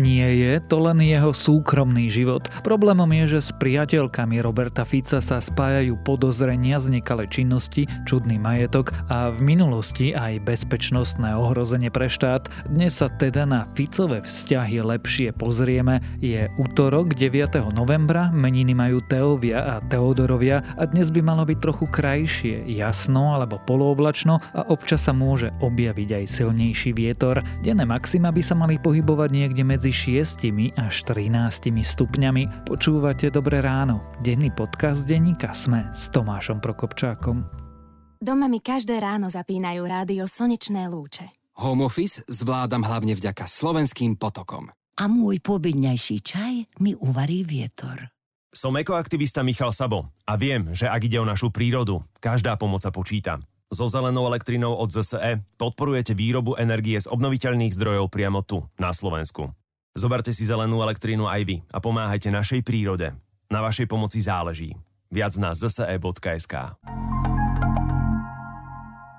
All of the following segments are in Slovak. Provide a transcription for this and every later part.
Nie je to len jeho súkromný život. Problémom je, že s priateľkami Roberta Fica sa spájajú podozrenia z nekalej činnosti, čudný majetok a v minulosti aj bezpečnostné ohrozenie pre štát. Dnes sa teda na Ficové vzťahy lepšie pozrieme. Je útorok 9. novembra, meniny majú Teovia a Teodorovia a dnes by malo byť trochu krajšie, jasno alebo polooblačno a občas sa môže objaviť aj silnejší vietor. Denné maxima by sa mali pohybovať niekde medzi medzi 6 až 13 stupňami. Počúvate Dobré ráno. Denný podcast denníka Sme s Tomášom Prokopčákom. Doma mi každé ráno zapínajú rádio Slnečné lúče. Home office zvládam hlavne vďaka slovenským potokom. A môj pobedňajší čaj mi uvarí vietor. Som ekoaktivista Michal Sabo a viem, že ak ide o našu prírodu, každá pomoc sa počíta. So zelenou elektrinou od ZSE podporujete výrobu energie z obnoviteľných zdrojov priamo tu, na Slovensku. Zoberte si zelenú elektrínu aj vy a pomáhajte našej prírode. Na vašej pomoci záleží. Viac na zse.sk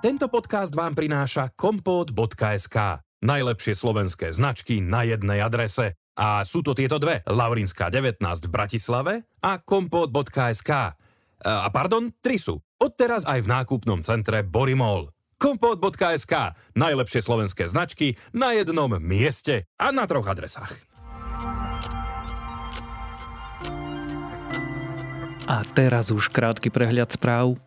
Tento podcast vám prináša kompot.sk. Najlepšie slovenské značky na jednej adrese. A sú to tieto dve. Laurinská 19 v Bratislave a kompot.sk. A pardon, tri sú. Odteraz aj v nákupnom centre Borimol kompot.sk. Najlepšie slovenské značky na jednom mieste a na troch adresách. A teraz už krátky prehľad správ.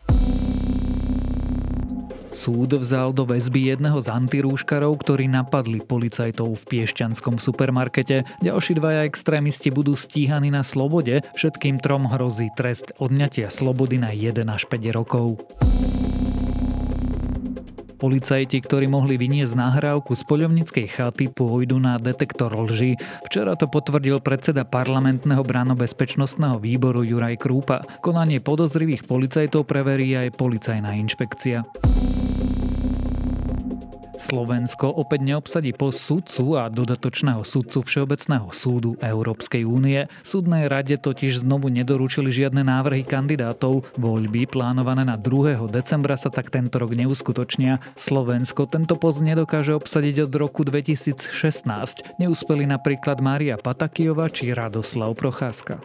Súd vzal do väzby jedného z antirúškarov, ktorí napadli policajtov v Piešťanskom supermarkete. Ďalší dvaja extrémisti budú stíhaní na slobode. Všetkým trom hrozí trest odňatia slobody na 1 až 5 rokov. Policajti, ktorí mohli vyniesť nahrávku z poľovníckej chaty, pôjdu na detektor lži. Včera to potvrdil predseda parlamentného bránobezpečnostného výboru Juraj Krúpa. Konanie podozrivých policajtov preverí aj policajná inšpekcia. Slovensko opäť neobsadí post sudcu a dodatočného sudcu Všeobecného súdu Európskej únie. Súdnej rade totiž znovu nedoručili žiadne návrhy kandidátov. Voľby plánované na 2. decembra sa tak tento rok neuskutočnia. Slovensko tento post nedokáže obsadiť od roku 2016. Neúspeli napríklad Mária Patakijova či Radoslav Procházka.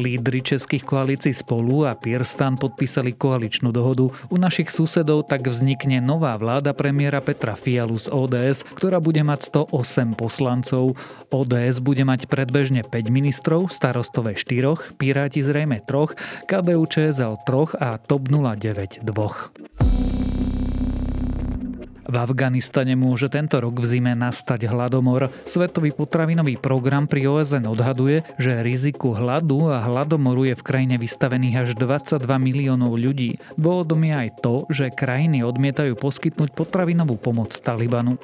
Lídry českých koalícií Spolu a Pirstan podpísali koaličnú dohodu. U našich susedov tak vznikne nová vláda premiéra Petra Fialu z ODS, ktorá bude mať 108 poslancov. ODS bude mať predbežne 5 ministrov, starostové 4, Piráti zrejme 3, KDU ČSL 3 a TOP 09 2. V Afganistane môže tento rok v zime nastať hladomor. Svetový potravinový program pri OSN odhaduje, že riziku hladu a hladomoru je v krajine vystavených až 22 miliónov ľudí. Dôvodom je aj to, že krajiny odmietajú poskytnúť potravinovú pomoc Talibanu.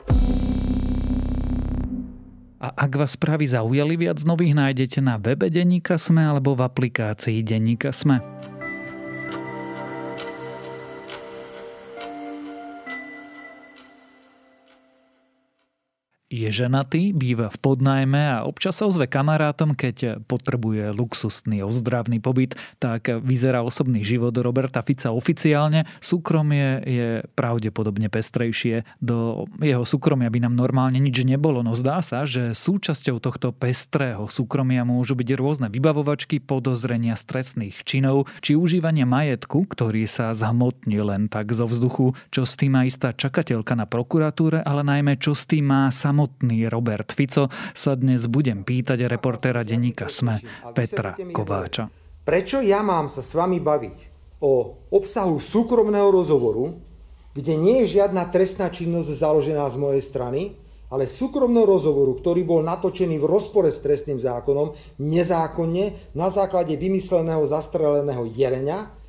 A ak vás správy zaujali viac nových nájdete na webe Denníka Sme alebo v aplikácii Denníka Sme. Je ženatý, býva v podnajme a občas sa ozve kamarátom, keď potrebuje luxusný ozdravný pobyt, tak vyzerá osobný život Roberta Fica oficiálne. Súkromie je pravdepodobne pestrejšie. Do jeho súkromia by nám normálne nič nebolo, no zdá sa, že súčasťou tohto pestrého súkromia môžu byť rôzne vybavovačky, podozrenia stresných činov, či užívanie majetku, ktorý sa zhmotní len tak zo vzduchu, čo s tým má istá čakateľka na prokuratúre, ale najmä čo s tým má sam samotný Robert Fico sa dnes budem pýtať reportéra denníka SME Petra Kováča. Prečo ja mám sa s vami baviť o obsahu súkromného rozhovoru, kde nie je žiadna trestná činnosť založená z mojej strany, ale súkromného rozhovoru, ktorý bol natočený v rozpore s trestným zákonom, nezákonne, na základe vymysleného zastreleného jelenia, a potom to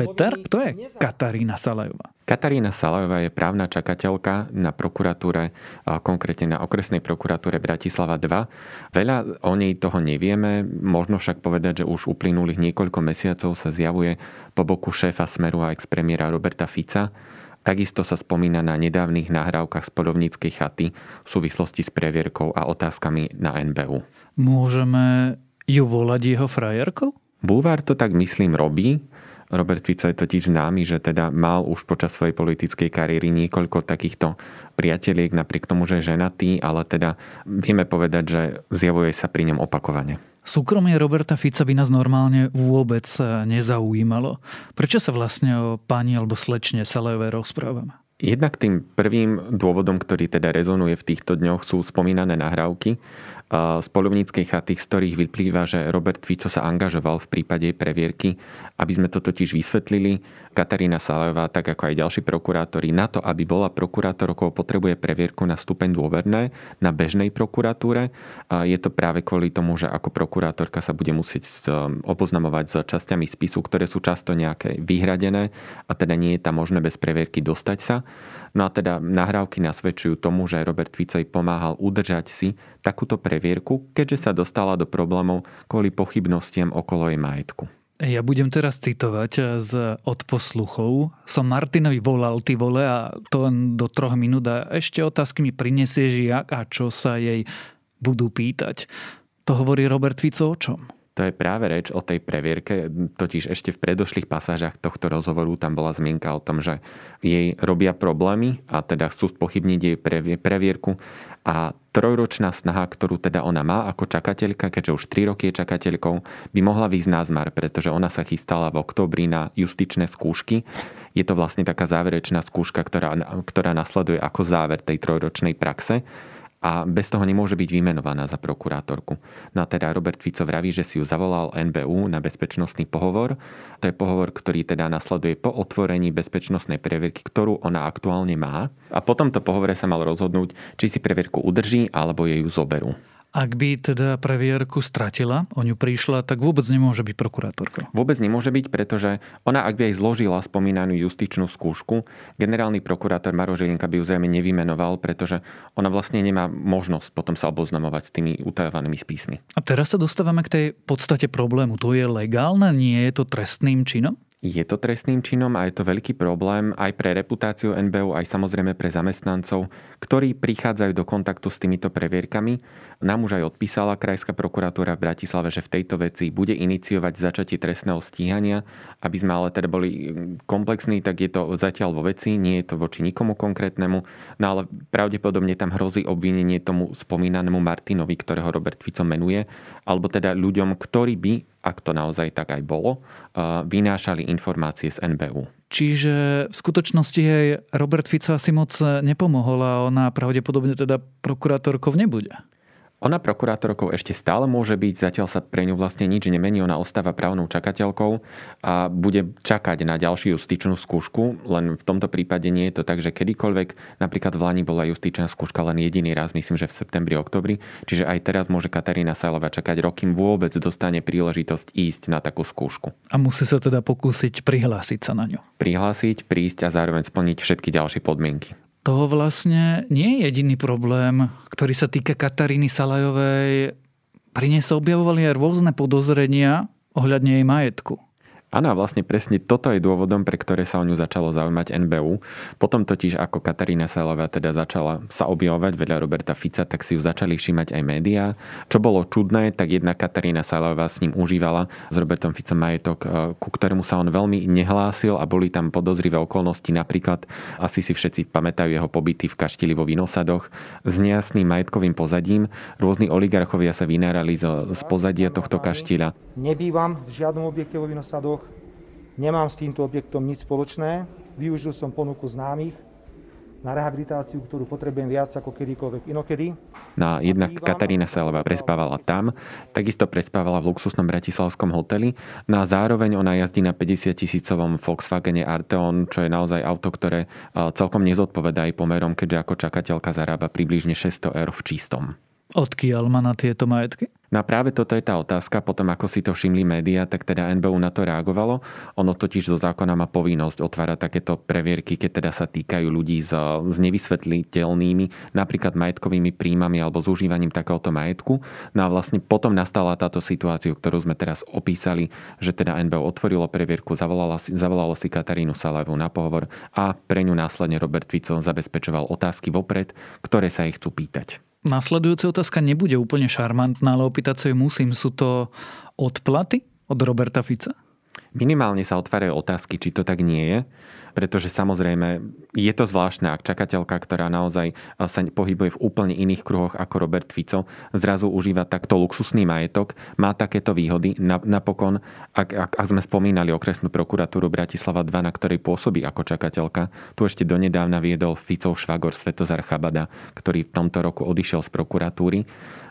Peter, kto je Katarína Salajová? Katarína Salajová je právna čakateľka na prokuratúre, konkrétne na okresnej prokuratúre Bratislava 2. Veľa o nej toho nevieme, možno však povedať, že už uplynulých niekoľko mesiacov sa zjavuje po boku šéfa Smeru a ex-premiéra Roberta Fica. Takisto sa spomína na nedávnych nahrávkach z podobníckej chaty v súvislosti s previerkou a otázkami na NBU. Môžeme ju volať jeho frajerkou? Bulvár to tak myslím robí, Robert Fico je totiž známy, že teda mal už počas svojej politickej kariéry niekoľko takýchto priateliek, napriek tomu, že je ženatý, ale teda vieme povedať, že zjavuje sa pri ňom opakovane. Súkromie Roberta Fica by nás normálne vôbec nezaujímalo. Prečo sa vlastne o pani alebo slečne Salajovej rozprávame? Jednak tým prvým dôvodom, ktorý teda rezonuje v týchto dňoch, sú spomínané nahrávky z polovníckej chaty, z ktorých vyplýva, že Robert Fico sa angažoval v prípade previerky. Aby sme to totiž vysvetlili, Katarína Salajová, tak ako aj ďalší prokurátori, na to, aby bola prokurátorkou, potrebuje previerku na stupeň dôverné na bežnej prokuratúre. Je to práve kvôli tomu, že ako prokurátorka sa bude musieť oboznamovať s časťami spisu, ktoré sú často nejaké vyhradené a teda nie je tam možné bez previerky dostať sa. No a teda nahrávky nasvedčujú tomu, že Robert Fico pomáhal udržať si takúto previerku, keďže sa dostala do problémov kvôli pochybnostiam okolo jej majetku. Ja budem teraz citovať z odposluchov. Som Martinovi volal, ty vole, a to len do troch minút a ešte otázky mi prinesieš, jak a čo sa jej budú pýtať. To hovorí Robert Fico o čom? To je práve reč o tej previerke, totiž ešte v predošlých pasážach tohto rozhovoru tam bola zmienka o tom, že jej robia problémy a teda chcú spochybniť jej previerku. A trojročná snaha, ktorú teda ona má ako čakateľka, keďže už 3 roky je čakateľkou, by mohla výjsť na zmar, pretože ona sa chystala v oktobri na justičné skúšky. Je to vlastne taká záverečná skúška, ktorá, ktorá nasleduje ako záver tej trojročnej praxe a bez toho nemôže byť vymenovaná za prokurátorku. No teda Robert Fico vraví, že si ju zavolal NBU na bezpečnostný pohovor. To je pohovor, ktorý teda nasleduje po otvorení bezpečnostnej previerky, ktorú ona aktuálne má. A po tomto pohovore sa mal rozhodnúť, či si previerku udrží alebo jej ju zoberú. Ak by teda previerku stratila, o ňu prišla, tak vôbec nemôže byť prokurátorka. Vôbec nemôže byť, pretože ona, ak by aj zložila spomínanú justičnú skúšku, generálny prokurátor Maro Žilinka by ju zrejme nevymenoval, pretože ona vlastne nemá možnosť potom sa oboznamovať s tými utajovanými spísmi. A teraz sa dostávame k tej podstate problému. To je legálne? Nie je to trestným činom? Je to trestným činom a je to veľký problém aj pre reputáciu NBU, aj samozrejme pre zamestnancov, ktorí prichádzajú do kontaktu s týmito previerkami. Nám už aj odpísala Krajská prokuratúra v Bratislave, že v tejto veci bude iniciovať začatie trestného stíhania. Aby sme ale teda boli komplexní, tak je to zatiaľ vo veci, nie je to voči nikomu konkrétnemu, no ale pravdepodobne tam hrozí obvinenie tomu spomínanému Martinovi, ktorého Robert Fico menuje, alebo teda ľuďom, ktorí by ak to naozaj tak aj bolo, vynášali informácie z NBU. Čiže v skutočnosti jej Robert Fico asi moc nepomohol a ona pravdepodobne teda prokurátorkou nebude. Ona prokurátorkou ešte stále môže byť, zatiaľ sa pre ňu vlastne nič nemení, ona ostáva právnou čakateľkou a bude čakať na ďalšiu justičnú skúšku, len v tomto prípade nie je to tak, že kedykoľvek, napríklad v Lani bola justičná skúška len jediný raz, myslím, že v septembri, oktobri, čiže aj teraz môže Katarína Sajlova čakať rok, kým vôbec dostane príležitosť ísť na takú skúšku. A musí sa teda pokúsiť prihlásiť sa na ňu. Prihlásiť, prísť a zároveň splniť všetky ďalšie podmienky toho vlastne nie je jediný problém, ktorý sa týka Kataríny Salajovej. Pri nej sa objavovali aj rôzne podozrenia ohľadne jej majetku. Áno, vlastne presne toto je dôvodom, pre ktoré sa o ňu začalo zaujímať NBU. Potom totiž, ako Katarína Salová teda začala sa objavovať vedľa Roberta Fica, tak si ju začali všímať aj médiá. Čo bolo čudné, tak jedna Katarína Salová s ním užívala s Robertom Ficom majetok, e, ku ktorému sa on veľmi nehlásil a boli tam podozrivé okolnosti. Napríklad, asi si všetci pamätajú jeho pobyty v kaštili vo Vinosadoch s nejasným majetkovým pozadím. Rôzni oligarchovia sa vynárali z pozadia tohto kaštieľa. Nebývam v žiadnom objekte vo Vinosadoch Nemám s týmto objektom nič spoločné. Využil som ponuku známych na rehabilitáciu, ktorú potrebujem viac ako kedykoľvek inokedy. No jednak Katarína Salová prespávala tam, takisto prespávala v luxusnom bratislavskom hoteli, no a zároveň ona jazdí na 50 tisícovom Volkswagene Arteon, čo je naozaj auto, ktoré celkom nezodpovedá aj pomerom, keďže ako čakateľka zarába približne 600 eur v čistom. Odkiaľ má na tieto majetky? No a práve toto je tá otázka, potom ako si to všimli médiá, tak teda NBU na to reagovalo. Ono totiž zo zákona má povinnosť otvárať takéto previerky, keď teda sa týkajú ľudí s, s nevysvetliteľnými, napríklad majetkovými príjmami alebo s užívaním takéhoto majetku. No a vlastne potom nastala táto situácia, ktorú sme teraz opísali, že teda NBU otvorilo previerku, zavolalo si, zavolalo si Katarínu Salavu na pohovor a pre ňu následne Robert Fico zabezpečoval otázky vopred, ktoré sa ich chcú pýtať. Nasledujúca otázka nebude úplne šarmantná, ale opýtať sa ju musím. Sú to odplaty od Roberta Fica? Minimálne sa otvárajú otázky, či to tak nie je, pretože samozrejme je to zvláštne, ak čakateľka, ktorá naozaj sa pohybuje v úplne iných kruhoch ako Robert Fico, zrazu užíva takto luxusný majetok, má takéto výhody. Napokon, ak, ak, ak sme spomínali okresnú prokuratúru Bratislava 2, na ktorej pôsobí ako čakateľka, tu ešte donedávna viedol Ficov švagor Svetozar Chabada, ktorý v tomto roku odišiel z prokuratúry.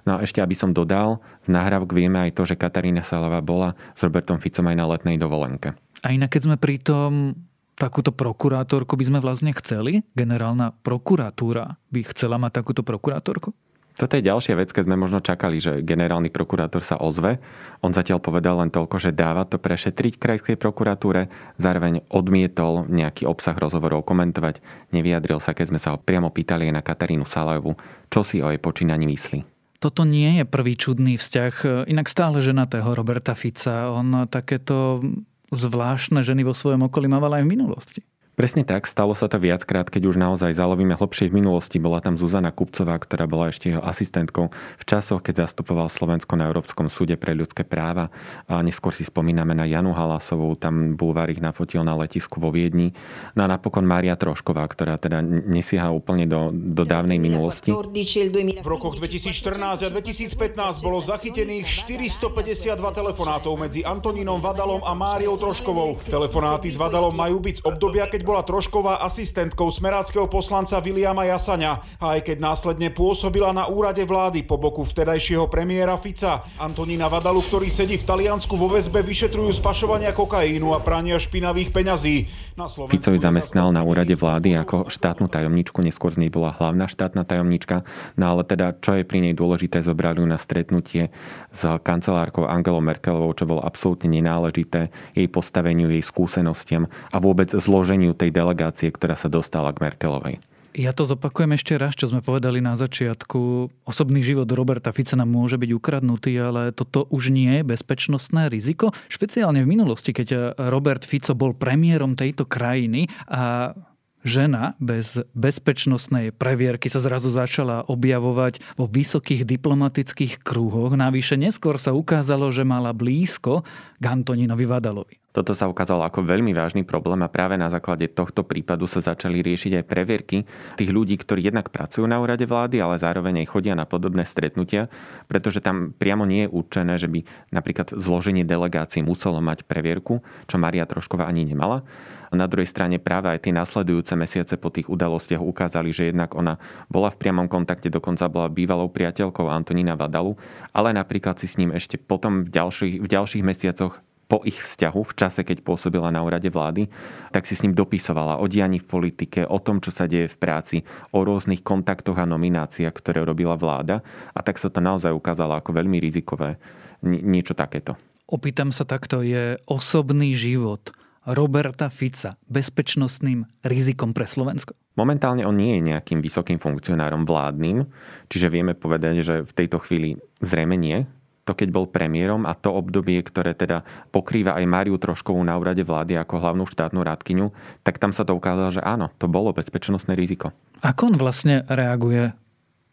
No a ešte, aby som dodal, z nahrávok vieme aj to, že Katarína Salava bola s Robertom Ficom aj na letnej dovolenke. A inak, keď sme pri tom, takúto prokurátorku by sme vlastne chceli? Generálna prokuratúra by chcela mať takúto prokurátorku? Toto je ďalšia vec, keď sme možno čakali, že generálny prokurátor sa ozve. On zatiaľ povedal len toľko, že dáva to prešetriť krajskej prokuratúre, zároveň odmietol nejaký obsah rozhovorov komentovať, nevyjadril sa, keď sme sa ho priamo pýtali na Katarínu Salajovu, čo si o jej počínaní myslí. Toto nie je prvý čudný vzťah. Inak stále ženatého Roberta Fica. On takéto zvláštne ženy vo svojom okolí mával aj v minulosti. Presne tak, stalo sa to viackrát, keď už naozaj zalovíme hlbšie v minulosti. Bola tam Zuzana Kupcová, ktorá bola ešte jeho asistentkou v časoch, keď zastupoval Slovensko na Európskom súde pre ľudské práva. A neskôr si spomíname na Janu Halasovú, tam Bulvár ich nafotil na letisku vo Viedni. No a napokon Mária Trošková, ktorá teda nesieha úplne do, do dávnej minulosti. V rokoch 2014 a 2015 bolo zachytených 452 telefonátov medzi Antonínom Vadalom a Máriou Troškovou. Telefonáty s Vadalom majú byť z obdobia, keď bola trošková asistentkou smeráckého poslanca Viliama Jasania a aj keď následne pôsobila na úrade vlády po boku vtedajšieho premiéra Fica. Antonína Vadalu, ktorý sedí v Taliansku vo väzbe, vyšetrujú spašovania kokainu a prania špinavých peňazí. Na Ficovi zamestnal na úrade vlády ako štátnu tajomničku, neskôr z nej bola hlavná štátna tajomnička, no ale teda čo je pri nej dôležité, zobrali na stretnutie s kancelárkou Angelou Merkelovou, čo bolo absolútne nenáležité jej postaveniu, jej skúsenostiam a vôbec zloženiu tej delegácie, ktorá sa dostala k Merkelovej. Ja to zopakujem ešte raz, čo sme povedali na začiatku. Osobný život Roberta Fica môže byť ukradnutý, ale toto už nie je bezpečnostné riziko. Špeciálne v minulosti, keď Robert Fico bol premiérom tejto krajiny a žena bez bezpečnostnej previerky sa zrazu začala objavovať vo vysokých diplomatických krúhoch. Navyše neskôr sa ukázalo, že mala blízko k Antoninovi Vadalovi. Toto sa ukázalo ako veľmi vážny problém a práve na základe tohto prípadu sa začali riešiť aj previerky tých ľudí, ktorí jednak pracujú na úrade vlády, ale zároveň aj chodia na podobné stretnutia, pretože tam priamo nie je určené, že by napríklad zloženie delegácií muselo mať previerku, čo Maria Trošková ani nemala. Na druhej strane práve aj tie nasledujúce mesiace po tých udalostiach ukázali, že jednak ona bola v priamom kontakte, dokonca bola bývalou priateľkou Antonína Vadalu, ale napríklad si s ním ešte potom v ďalších, v ďalších mesiacoch po ich vzťahu v čase, keď pôsobila na úrade vlády, tak si s ním dopisovala o dianí v politike, o tom, čo sa deje v práci, o rôznych kontaktoch a nomináciách, ktoré robila vláda. A tak sa to naozaj ukázalo ako veľmi rizikové niečo takéto. Opýtam sa takto, je osobný život Roberta Fica bezpečnostným rizikom pre Slovensko? Momentálne on nie je nejakým vysokým funkcionárom vládnym, čiže vieme povedať, že v tejto chvíli zrejme nie, to keď bol premiérom a to obdobie, ktoré teda pokrýva aj Máriu Troškovú na úrade vlády ako hlavnú štátnu rádkyňu, tak tam sa to ukázalo, že áno, to bolo bezpečnostné riziko. Ako on vlastne reaguje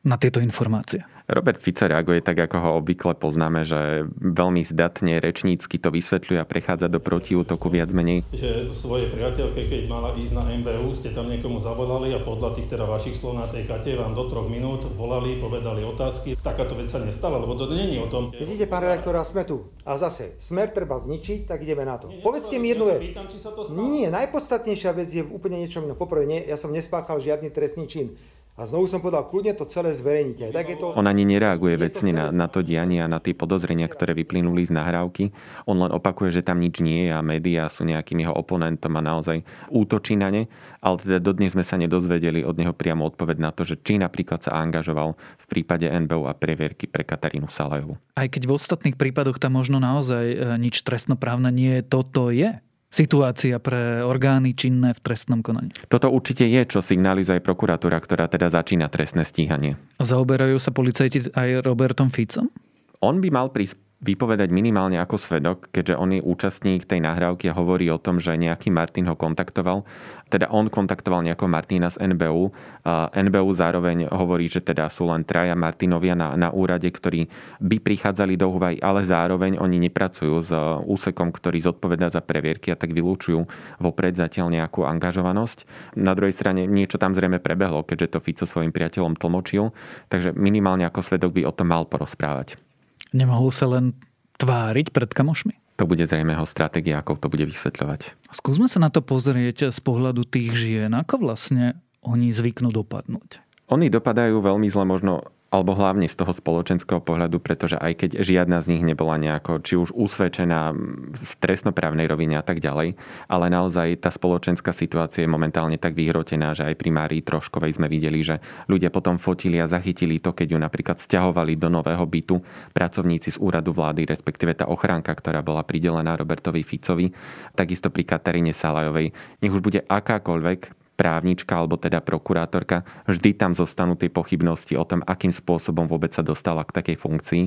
na tieto informácie? Robert Fico reaguje tak, ako ho obvykle poznáme, že veľmi zdatne, rečnícky to vysvetľuje a prechádza do protiútoku viac menej. Že svoje priateľke, keď mala ísť na MBU, ste tam niekomu zavolali a podľa tých teda vašich slov na tej chate vám do troch minút volali, povedali otázky. Takáto vec sa nestala, lebo to je o tom. Vidíte, pán redaktor, a sme tu. A zase, smer treba zničiť, tak ideme na to. Nie, Povedzte mi jednu vec. Nie, najpodstatnejšia vec je úplne niečo iné. Poprvé, nie, ja som nespáchal žiadny trestný čin. A znovu som povedal, kľudne to celé zverejnite. Tak je to... On ani nereaguje vecne na, na to dianie a na tie podozrenia, ktoré vyplynuli z nahrávky. On len opakuje, že tam nič nie je a médiá sú nejakým jeho oponentom a naozaj útočí na ne. Ale teda dodnes sme sa nedozvedeli od neho priamo odpoveď na to, že či napríklad sa angažoval v prípade NBU a previerky pre Katarínu Salajovu. Aj keď v ostatných prípadoch tam možno naozaj e, nič trestnoprávne nie je, toto je situácia pre orgány činné v trestnom konaní. Toto určite je, čo signalizuje prokuratúra, ktorá teda začína trestné stíhanie. Zaoberajú sa policajti aj Robertom Ficom? On by mal prísť vypovedať minimálne ako svedok, keďže on je účastník tej nahrávky a hovorí o tom, že nejaký Martin ho kontaktoval. Teda on kontaktoval nejakého Martina z NBU. NBU zároveň hovorí, že teda sú len traja Martinovia na, na úrade, ktorí by prichádzali do úvahy, ale zároveň oni nepracujú s úsekom, ktorý zodpovedá za previerky a tak vylúčujú vopred zatiaľ nejakú angažovanosť. Na druhej strane niečo tam zrejme prebehlo, keďže to Fico svojim priateľom tlmočil, takže minimálne ako svedok by o tom mal porozprávať. Nemohol sa len tváriť pred kamošmi? To bude zrejme jeho stratégia, ako to bude vysvetľovať. Skúsme sa na to pozrieť z pohľadu tých žien. Ako vlastne oni zvyknú dopadnúť? Oni dopadajú veľmi zle možno alebo hlavne z toho spoločenského pohľadu, pretože aj keď žiadna z nich nebola nejako, či už usvedčená v trestnoprávnej rovine a tak ďalej, ale naozaj tá spoločenská situácia je momentálne tak vyhrotená, že aj pri Márii Troškovej sme videli, že ľudia potom fotili a zachytili to, keď ju napríklad stiahovali do nového bytu pracovníci z úradu vlády, respektíve tá ochránka, ktorá bola pridelená Robertovi Ficovi, takisto pri Kataríne Salajovej. Nech už bude akákoľvek právnička alebo teda prokurátorka, vždy tam zostanú tie pochybnosti o tom, akým spôsobom vôbec sa dostala k takej funkcii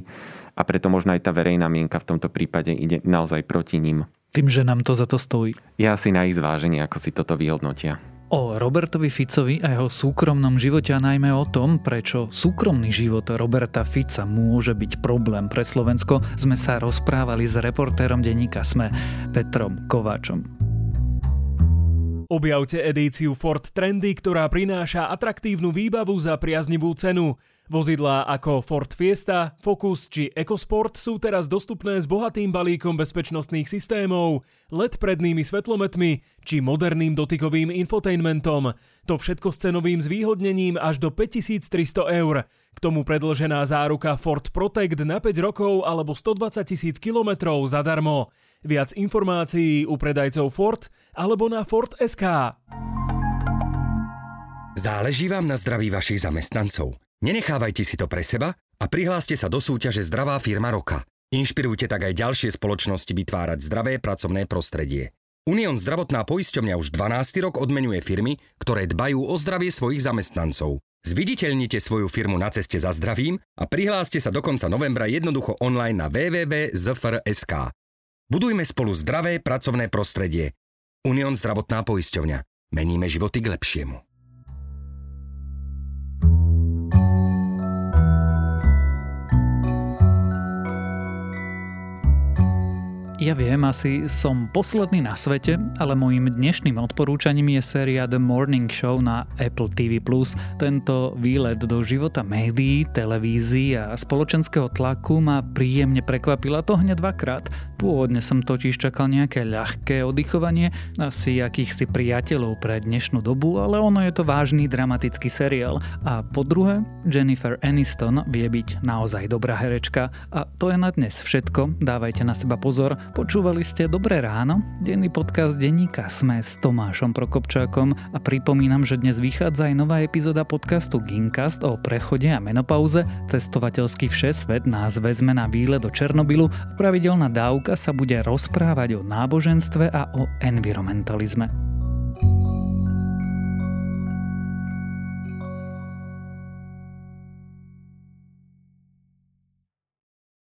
a preto možno aj tá verejná mienka v tomto prípade ide naozaj proti ním. Tým, že nám to za to stojí. Ja si na ich zváženie, ako si toto vyhodnotia. O Robertovi Ficovi a jeho súkromnom živote a najmä o tom, prečo súkromný život Roberta Fica môže byť problém pre Slovensko, sme sa rozprávali s reportérom denníka SME Petrom Kováčom. Objavte edíciu Ford Trendy, ktorá prináša atraktívnu výbavu za priaznivú cenu. Vozidlá ako Ford Fiesta, Focus či EcoSport sú teraz dostupné s bohatým balíkom bezpečnostných systémov, LED prednými svetlometmi či moderným dotykovým infotainmentom. To všetko s cenovým zvýhodnením až do 5300 eur. K tomu predlžená záruka Ford Protect na 5 rokov alebo 120 tisíc kilometrov zadarmo. Viac informácií u predajcov Ford alebo na Ford.sk. Záleží vám na zdraví vašich zamestnancov. Nenechávajte si to pre seba a prihláste sa do súťaže Zdravá firma roka. Inšpirujte tak aj ďalšie spoločnosti vytvárať zdravé pracovné prostredie. Unión zdravotná poisťovňa už 12. rok odmenuje firmy, ktoré dbajú o zdravie svojich zamestnancov. Zviditeľnite svoju firmu na ceste za zdravím a prihláste sa do konca novembra jednoducho online na www.zfr.sk. Budujme spolu zdravé pracovné prostredie. Unión zdravotná poisťovňa. Meníme životy k lepšiemu. Ja viem, asi som posledný na svete, ale môjim dnešným odporúčaním je séria The Morning Show na Apple TV+. Tento výlet do života médií, televízií a spoločenského tlaku ma príjemne prekvapila to hneď dvakrát. Pôvodne som totiž čakal nejaké ľahké oddychovanie, asi akýchsi priateľov pre dnešnú dobu, ale ono je to vážny dramatický seriál. A po druhé, Jennifer Aniston vie byť naozaj dobrá herečka. A to je na dnes všetko, dávajte na seba pozor, Počúvali ste Dobré ráno, denný podcast denníka Sme s Tomášom Prokopčákom a pripomínam, že dnes vychádza aj nová epizóda podcastu Gincast o prechode a menopauze. Cestovateľský všesvet nás vezme na výlet do Černobylu a pravidelná dávka sa bude rozprávať o náboženstve a o environmentalizme.